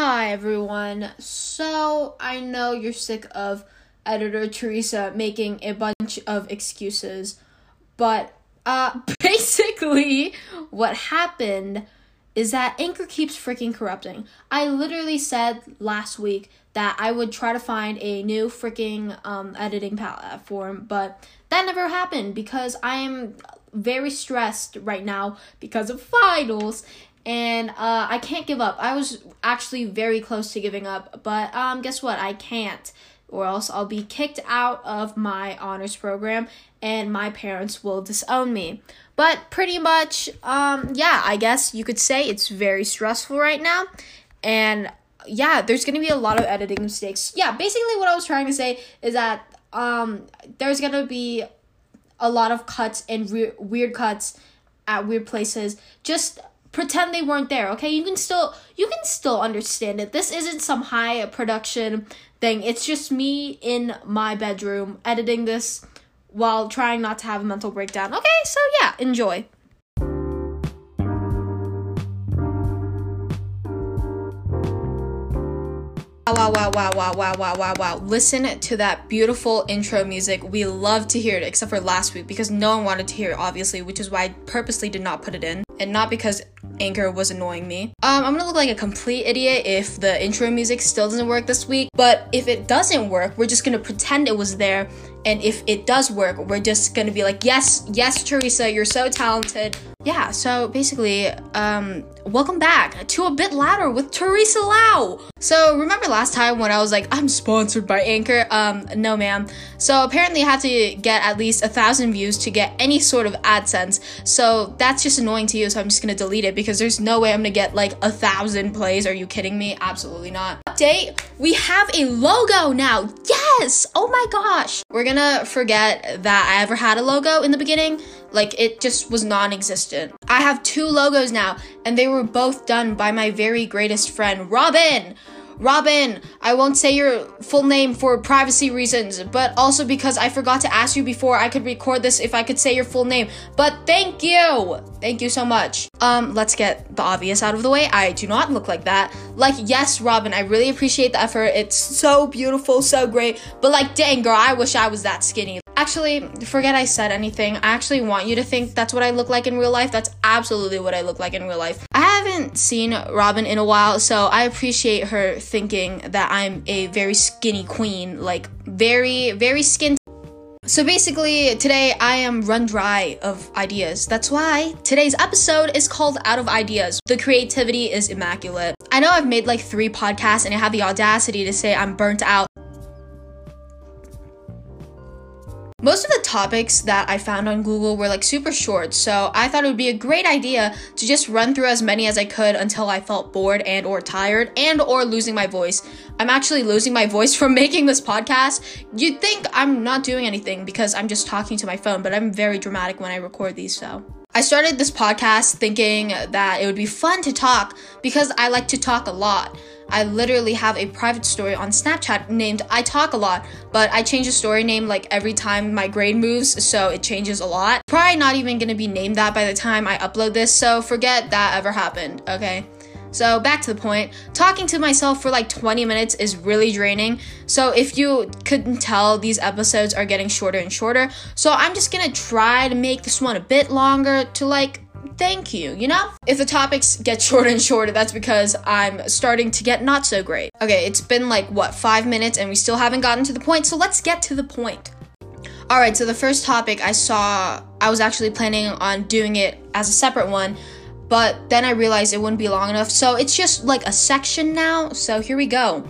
Hi everyone. So I know you're sick of editor Teresa making a bunch of excuses, but uh basically what happened is that Anchor keeps freaking corrupting. I literally said last week that I would try to find a new freaking um, editing platform, but that never happened because I am very stressed right now because of finals and uh, I can't give up. I was actually very close to giving up, but um, guess what? I can't, or else I'll be kicked out of my honors program, and my parents will disown me. But pretty much, um, yeah, I guess you could say it's very stressful right now, and yeah, there's gonna be a lot of editing mistakes. Yeah, basically, what I was trying to say is that um, there's gonna be a lot of cuts and re- weird cuts at weird places. Just pretend they weren't there okay you can still you can still understand it this isn't some high production thing it's just me in my bedroom editing this while trying not to have a mental breakdown okay so yeah enjoy Wow, wow, wow, wow, wow, wow, wow, wow. Listen to that beautiful intro music. We love to hear it, except for last week because no one wanted to hear it, obviously, which is why I purposely did not put it in. And not because Anchor was annoying me. Um, I'm gonna look like a complete idiot if the intro music still doesn't work this week. But if it doesn't work, we're just gonna pretend it was there. And if it does work, we're just gonna be like, yes, yes, Teresa, you're so talented. Yeah, so basically, um, welcome back to a bit Lauder with Teresa Lau. So remember last time when I was like, I'm sponsored by Anchor? Um, no, ma'am. So apparently, I have to get at least a thousand views to get any sort of AdSense. So that's just annoying to you. So I'm just gonna delete it because there's no way I'm gonna get like a thousand plays. Are you kidding me? Absolutely not. Update, we have a logo now. Yes! Oh my gosh. We're gonna forget that I ever had a logo in the beginning. Like it just was non I have two logos now, and they were both done by my very greatest friend, Robin. Robin, I won't say your full name for privacy reasons, but also because I forgot to ask you before I could record this if I could say your full name. But thank you! Thank you so much. Um, let's get the obvious out of the way. I do not look like that. Like, yes, Robin, I really appreciate the effort. It's so beautiful, so great. But like, dang, girl, I wish I was that skinny. Actually, forget I said anything. I actually want you to think that's what I look like in real life. That's absolutely what I look like in real life. I haven't seen Robin in a while, so I appreciate her thinking that I'm a very skinny queen, like very, very skin. So basically, today I am run dry of ideas. That's why today's episode is called Out of Ideas. The creativity is immaculate. I know I've made like three podcasts and I have the audacity to say I'm burnt out. Most of the topics that I found on Google were like super short, so I thought it would be a great idea to just run through as many as I could until I felt bored and or tired and or losing my voice. I'm actually losing my voice from making this podcast. You'd think I'm not doing anything because I'm just talking to my phone, but I'm very dramatic when I record these, so I started this podcast thinking that it would be fun to talk because I like to talk a lot. I literally have a private story on Snapchat named I Talk a Lot, but I change the story name like every time my grade moves, so it changes a lot. Probably not even gonna be named that by the time I upload this, so forget that ever happened, okay? So, back to the point, talking to myself for like 20 minutes is really draining. So, if you couldn't tell, these episodes are getting shorter and shorter. So, I'm just gonna try to make this one a bit longer to like thank you, you know? If the topics get shorter and shorter, that's because I'm starting to get not so great. Okay, it's been like, what, five minutes and we still haven't gotten to the point, so let's get to the point. Alright, so the first topic I saw, I was actually planning on doing it as a separate one, but then I realized it wouldn't be long enough, so it's just like a section now, so here we go.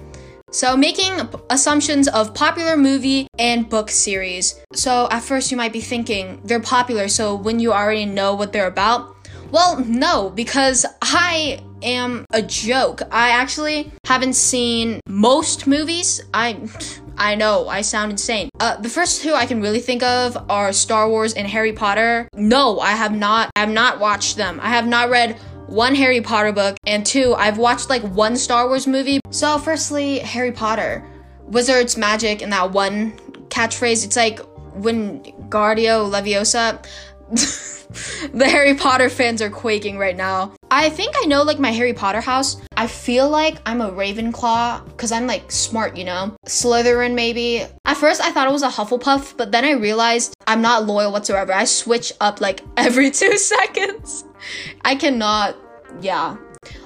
So, making assumptions of popular movie and book series. So, at first, you might be thinking they're popular, so when you already know what they're about? Well, no, because I am a joke. I actually haven't seen most movies. I. I know, I sound insane. Uh, the first two I can really think of are Star Wars and Harry Potter. No, I have not. I have not watched them. I have not read one Harry Potter book, and two, I've watched like one Star Wars movie. So, firstly, Harry Potter. Wizards magic and that one catchphrase. It's like when Guardio Leviosa. the Harry Potter fans are quaking right now. I think I know like my Harry Potter house. I feel like I'm a Ravenclaw because I'm like smart, you know? Slytherin, maybe. At first, I thought it was a Hufflepuff, but then I realized I'm not loyal whatsoever. I switch up like every two seconds. I cannot, yeah.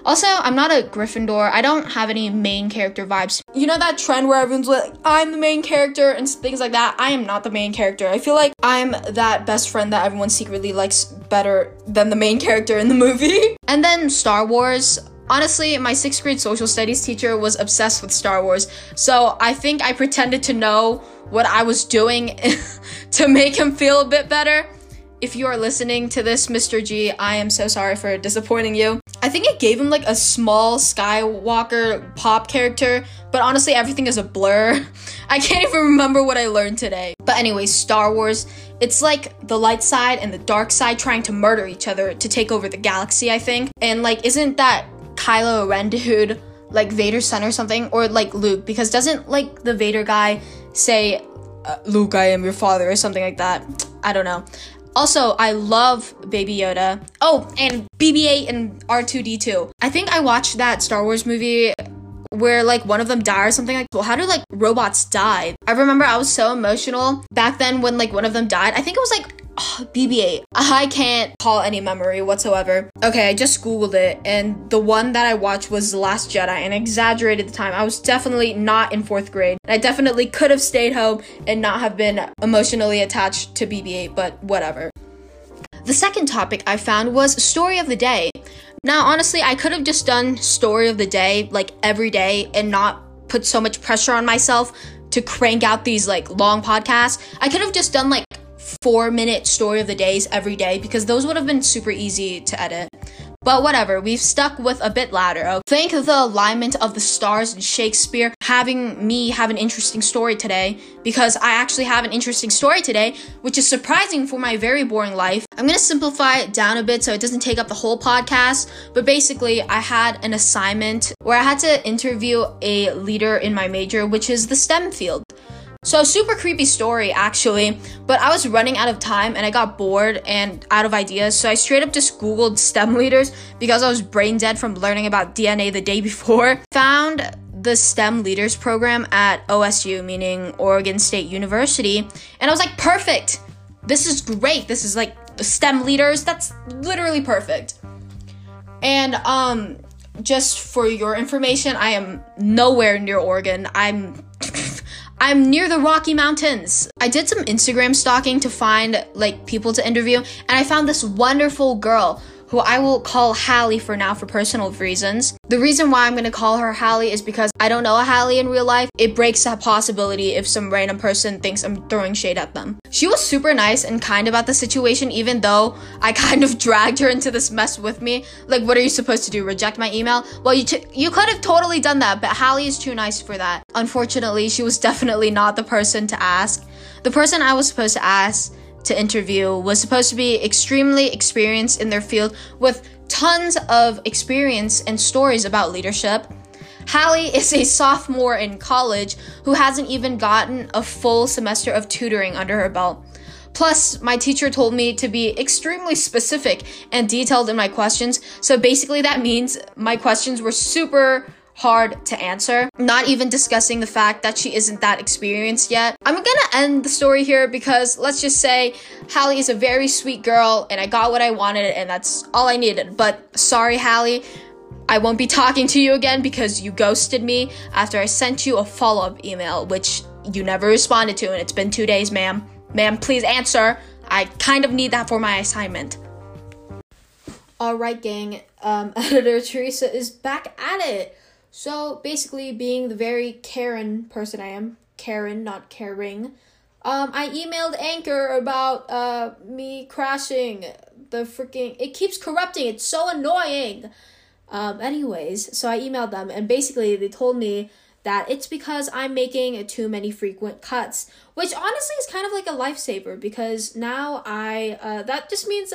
Also, I'm not a Gryffindor. I don't have any main character vibes. You know that trend where everyone's like, I'm the main character and things like that? I am not the main character. I feel like I'm that best friend that everyone secretly likes better than the main character in the movie. and then Star Wars. Honestly, my sixth grade social studies teacher was obsessed with Star Wars, so I think I pretended to know what I was doing to make him feel a bit better. If you are listening to this, Mr. G, I am so sorry for disappointing you. I think it gave him like a small Skywalker pop character, but honestly, everything is a blur. I can't even remember what I learned today. But anyway, Star Wars, it's like the light side and the dark side trying to murder each other to take over the galaxy, I think. And like, isn't that Kylo Ren dude like Vader's son or something? Or like Luke? Because doesn't like the Vader guy say, uh, Luke, I am your father, or something like that? I don't know. Also, I love Baby Yoda. Oh, and BB 8 and R2D2. I think I watched that Star Wars movie where like one of them died or something like well how do like robots die i remember i was so emotional back then when like one of them died i think it was like oh, bb8 i can't call any memory whatsoever. Okay i just googled it and the one that i watched was the last jedi and I exaggerated the time. I was definitely not in fourth grade. I definitely could have stayed home and not have been emotionally attached to bb8 but whatever. The second topic I found was story of the day. Now, honestly, I could have just done story of the day like every day and not put so much pressure on myself to crank out these like long podcasts. I could have just done like four minute story of the days every day because those would have been super easy to edit. But whatever, we've stuck with a bit Lauder. Thank the alignment of the stars and Shakespeare having me have an interesting story today because I actually have an interesting story today, which is surprising for my very boring life. I'm gonna simplify it down a bit so it doesn't take up the whole podcast, but basically, I had an assignment where I had to interview a leader in my major, which is the STEM field. So, super creepy story actually, but I was running out of time and I got bored and out of ideas. So, I straight up just Googled STEM leaders because I was brain dead from learning about DNA the day before. Found the STEM leaders program at OSU, meaning Oregon State University, and I was like, perfect! This is great. This is like STEM leaders. That's literally perfect. And, um, just for your information, I am nowhere near Oregon. I'm I'm near the Rocky Mountains. I did some Instagram stalking to find like people to interview, and I found this wonderful girl who I will call Hallie for now for personal reasons. The reason why I'm gonna call her Hallie is because I don't know a Hallie in real life. It breaks that possibility if some random person thinks I'm throwing shade at them. She was super nice and kind about the situation, even though I kind of dragged her into this mess with me. Like, what are you supposed to do? Reject my email? Well, you t- you could have totally done that, but Hallie is too nice for that. Unfortunately, she was definitely not the person to ask. The person I was supposed to ask to interview was supposed to be extremely experienced in their field with tons of experience and stories about leadership. Hallie is a sophomore in college who hasn't even gotten a full semester of tutoring under her belt. Plus, my teacher told me to be extremely specific and detailed in my questions, so basically that means my questions were super hard to answer. Not even discussing the fact that she isn't that experienced yet. I'm gonna end the story here because let's just say Hallie is a very sweet girl and I got what I wanted and that's all I needed. But sorry, Hallie. I won't be talking to you again because you ghosted me after I sent you a follow up email, which you never responded to, and it's been two days, ma'am. Ma'am, please answer. I kind of need that for my assignment. Alright, gang. Um, editor Teresa is back at it. So basically, being the very Karen person I am, Karen, not caring, um, I emailed Anchor about uh me crashing the freaking. It keeps corrupting. It's so annoying. Um, anyways, so I emailed them, and basically they told me that it's because I'm making too many frequent cuts, which honestly is kind of like a lifesaver because now I uh, that just means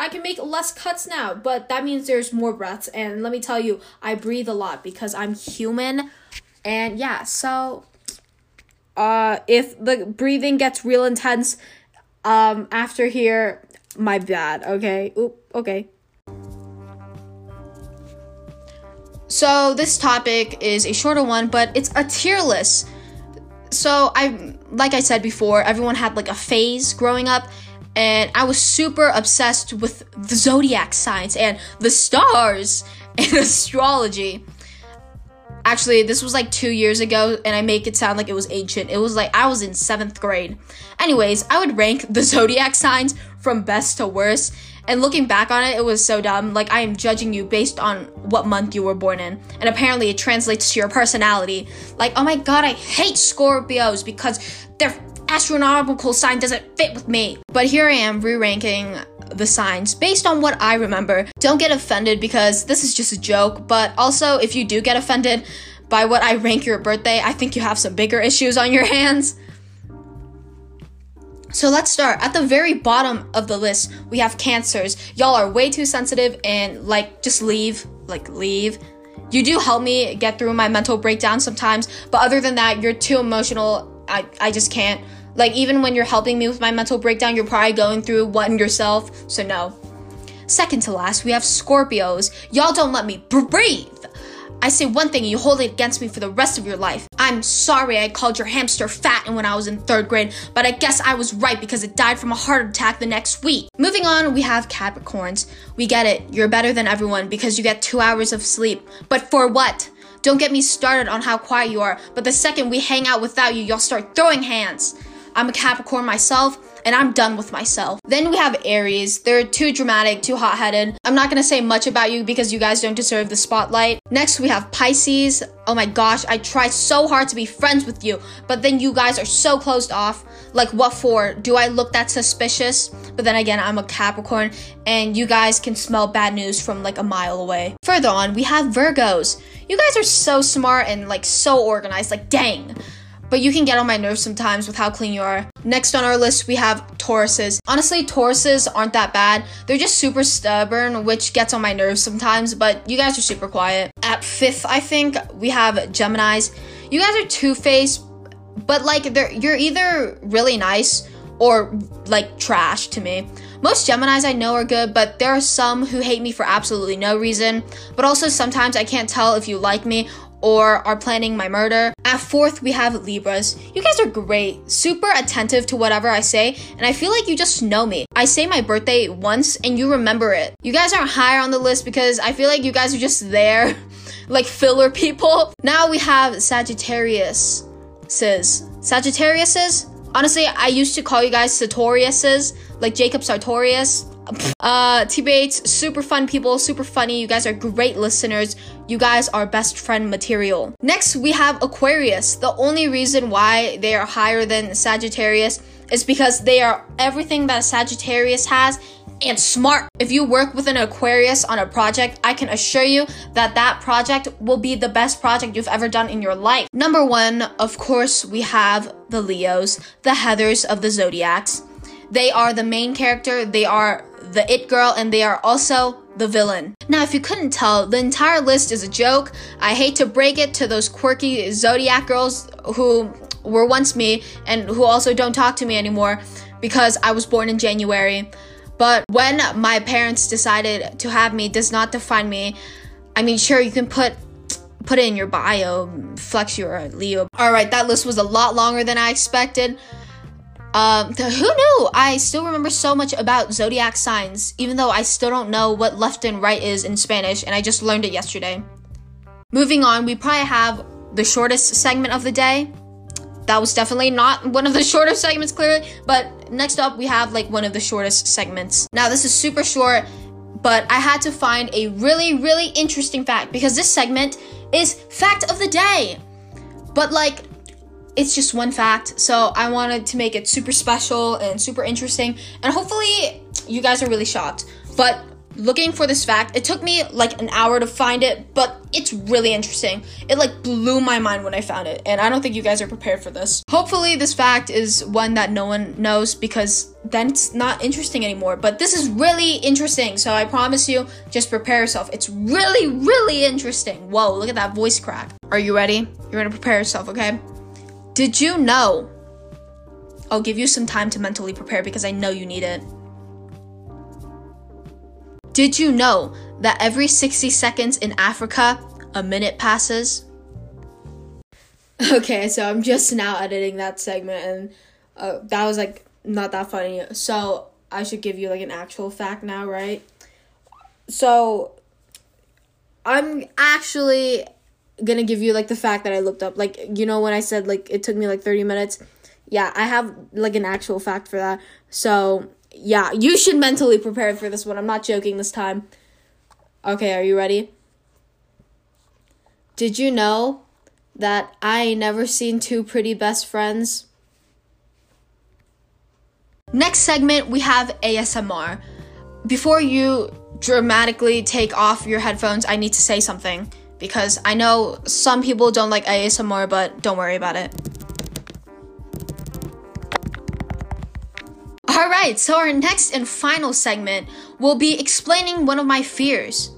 I can make less cuts now, but that means there's more breaths. And let me tell you, I breathe a lot because I'm human. And yeah, so uh if the breathing gets real intense um after here, My bad, okay? Oop, okay. So, this topic is a shorter one, but it's a tier list. So, I like I said before, everyone had like a phase growing up, and I was super obsessed with the zodiac signs and the stars and astrology. Actually, this was like two years ago, and I make it sound like it was ancient. It was like I was in seventh grade. Anyways, I would rank the zodiac signs from best to worst, and looking back on it, it was so dumb. Like, I am judging you based on what month you were born in. And apparently, it translates to your personality. Like, oh my god, I hate Scorpios because their astronomical sign doesn't fit with me. But here I am re ranking the signs based on what I remember. Don't get offended because this is just a joke, but also if you do get offended by what I rank your birthday, I think you have some bigger issues on your hands. So let's start. At the very bottom of the list, we have cancers. Y'all are way too sensitive and like just leave, like leave. You do help me get through my mental breakdown sometimes, but other than that, you're too emotional. I I just can't. Like, even when you're helping me with my mental breakdown, you're probably going through one yourself, so no. Second to last, we have Scorpios. Y'all don't let me breathe. I say one thing and you hold it against me for the rest of your life. I'm sorry I called your hamster fat when I was in third grade, but I guess I was right because it died from a heart attack the next week. Moving on, we have Capricorns. We get it, you're better than everyone because you get two hours of sleep. But for what? Don't get me started on how quiet you are, but the second we hang out without you, y'all start throwing hands. I'm a Capricorn myself, and I'm done with myself. Then we have Aries. They're too dramatic, too hot headed. I'm not gonna say much about you because you guys don't deserve the spotlight. Next, we have Pisces. Oh my gosh, I tried so hard to be friends with you, but then you guys are so closed off. Like, what for? Do I look that suspicious? But then again, I'm a Capricorn, and you guys can smell bad news from like a mile away. Further on, we have Virgos. You guys are so smart and like so organized, like, dang but you can get on my nerves sometimes with how clean you are. Next on our list, we have Tauruses. Honestly, Tauruses aren't that bad. They're just super stubborn, which gets on my nerves sometimes, but you guys are super quiet. At fifth, I think, we have Geminis. You guys are two-faced, but like they're you're either really nice or like trash to me. Most Geminis I know are good, but there are some who hate me for absolutely no reason. But also sometimes I can't tell if you like me or are planning my murder. At fourth, we have Libras. You guys are great, super attentive to whatever I say, and I feel like you just know me. I say my birthday once and you remember it. You guys aren't higher on the list because I feel like you guys are just there, like filler people. Now we have Sagittarius. Says Sagittariuses. Honestly, I used to call you guys Sartoriuses, like Jacob Sartorius. Uh, T-Bates, super fun people, super funny. You guys are great listeners. You guys are best friend material. Next, we have Aquarius. The only reason why they are higher than Sagittarius is because they are everything that a Sagittarius has and smart. If you work with an Aquarius on a project, I can assure you that that project will be the best project you've ever done in your life. Number one, of course, we have the Leos, the Heathers of the Zodiacs. They are the main character, they are the it girl, and they are also the villain. Now, if you couldn't tell, the entire list is a joke. I hate to break it to those quirky Zodiac girls who were once me and who also don't talk to me anymore because I was born in January. But when my parents decided to have me does not define me. I mean, sure, you can put put it in your bio, flex your Leo. All right, that list was a lot longer than I expected. Um, who knew? I still remember so much about zodiac signs, even though I still don't know what left and right is in Spanish, and I just learned it yesterday. Moving on, we probably have the shortest segment of the day. That was definitely not one of the shortest segments, clearly, but next up, we have like one of the shortest segments. Now, this is super short, but I had to find a really, really interesting fact because this segment is fact of the day. But like, it's just one fact. So I wanted to make it super special and super interesting. And hopefully, you guys are really shocked. But looking for this fact, it took me like an hour to find it, but it's really interesting. It like blew my mind when I found it, and I don't think you guys are prepared for this. Hopefully, this fact is one that no one knows because then it's not interesting anymore. But this is really interesting, so I promise you, just prepare yourself. It's really, really interesting. Whoa, look at that voice crack. Are you ready? You're gonna prepare yourself, okay? Did you know? I'll give you some time to mentally prepare because I know you need it. Did you know that every 60 seconds in Africa, a minute passes? Okay, so I'm just now editing that segment, and uh, that was like not that funny. So I should give you like an actual fact now, right? So I'm actually gonna give you like the fact that I looked up. Like, you know, when I said like it took me like 30 minutes, yeah, I have like an actual fact for that. So yeah, you should mentally prepare for this one. I'm not joking this time. Okay, are you ready? Did you know that I never seen two pretty best friends? Next segment, we have ASMR. Before you dramatically take off your headphones, I need to say something because I know some people don't like ASMR, but don't worry about it. Alright, so our next and final segment will be explaining one of my fears.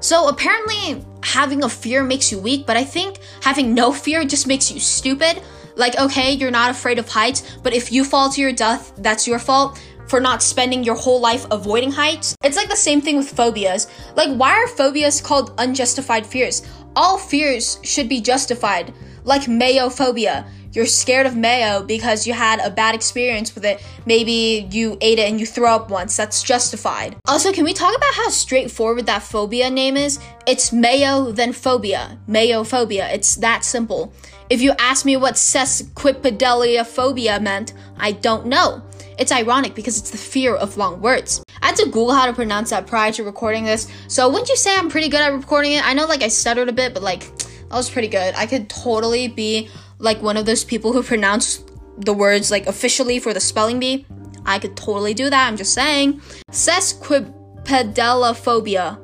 So apparently, having a fear makes you weak, but I think having no fear just makes you stupid. Like, okay, you're not afraid of heights, but if you fall to your death, that's your fault for not spending your whole life avoiding heights. It's like the same thing with phobias. Like, why are phobias called unjustified fears? All fears should be justified. Like mayo phobia. You're scared of mayo because you had a bad experience with it. Maybe you ate it and you throw up once. That's justified. Also, can we talk about how straightforward that phobia name is? It's mayo, then phobia. Mayo phobia. It's that simple. If you ask me what sesquipedaliaphobia meant, I don't know. It's ironic because it's the fear of long words. I had to Google how to pronounce that prior to recording this, so wouldn't you say I'm pretty good at recording it? I know like I stuttered a bit, but like that was pretty good. I could totally be like one of those people who pronounce the words like officially for the spelling bee. I could totally do that, I'm just saying. Sesquipedalophobia.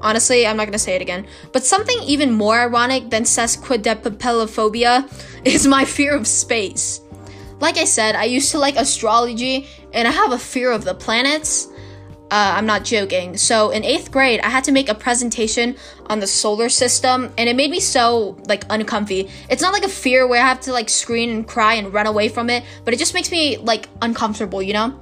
Honestly, I'm not gonna say it again. But something even more ironic than sesquipedalophobia is my fear of space. Like I said, I used to like astrology and I have a fear of the planets. Uh, I'm not joking. So in eighth grade, I had to make a presentation on the solar system, and it made me so like uncomfy. It's not like a fear where I have to like scream and cry and run away from it, but it just makes me like uncomfortable, you know?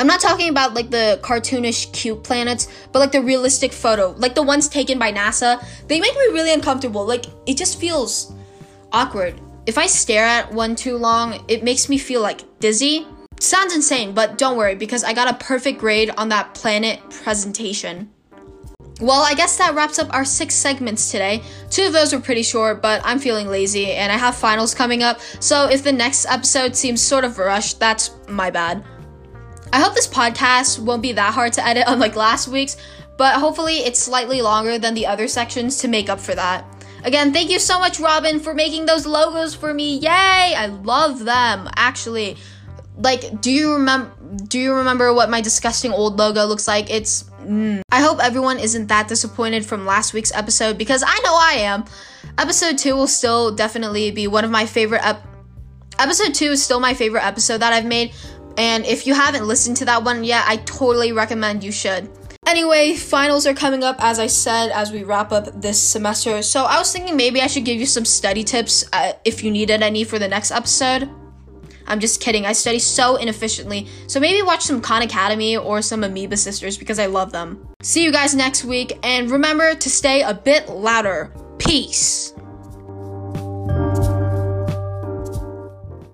I'm not talking about like the cartoonish cute planets, but like the realistic photo, like the ones taken by NASA. They make me really uncomfortable. Like it just feels awkward. If I stare at one too long, it makes me feel like dizzy. Sounds insane, but don't worry because I got a perfect grade on that planet presentation. Well, I guess that wraps up our six segments today. Two of those were pretty short, but I'm feeling lazy and I have finals coming up, so if the next episode seems sort of rushed, that's my bad. I hope this podcast won't be that hard to edit unlike last week's, but hopefully it's slightly longer than the other sections to make up for that. Again, thank you so much, Robin, for making those logos for me. Yay! I love them. Actually, like, do you remember? Do you remember what my disgusting old logo looks like? It's. Mm. I hope everyone isn't that disappointed from last week's episode because I know I am. Episode two will still definitely be one of my favorite. Ep- episode two is still my favorite episode that I've made, and if you haven't listened to that one yet, I totally recommend you should. Anyway, finals are coming up, as I said, as we wrap up this semester. So I was thinking maybe I should give you some study tips uh, if you needed any for the next episode. I'm just kidding. I study so inefficiently. So maybe watch some Khan Academy or some Amoeba Sisters because I love them. See you guys next week, and remember to stay a bit Lauder. Peace.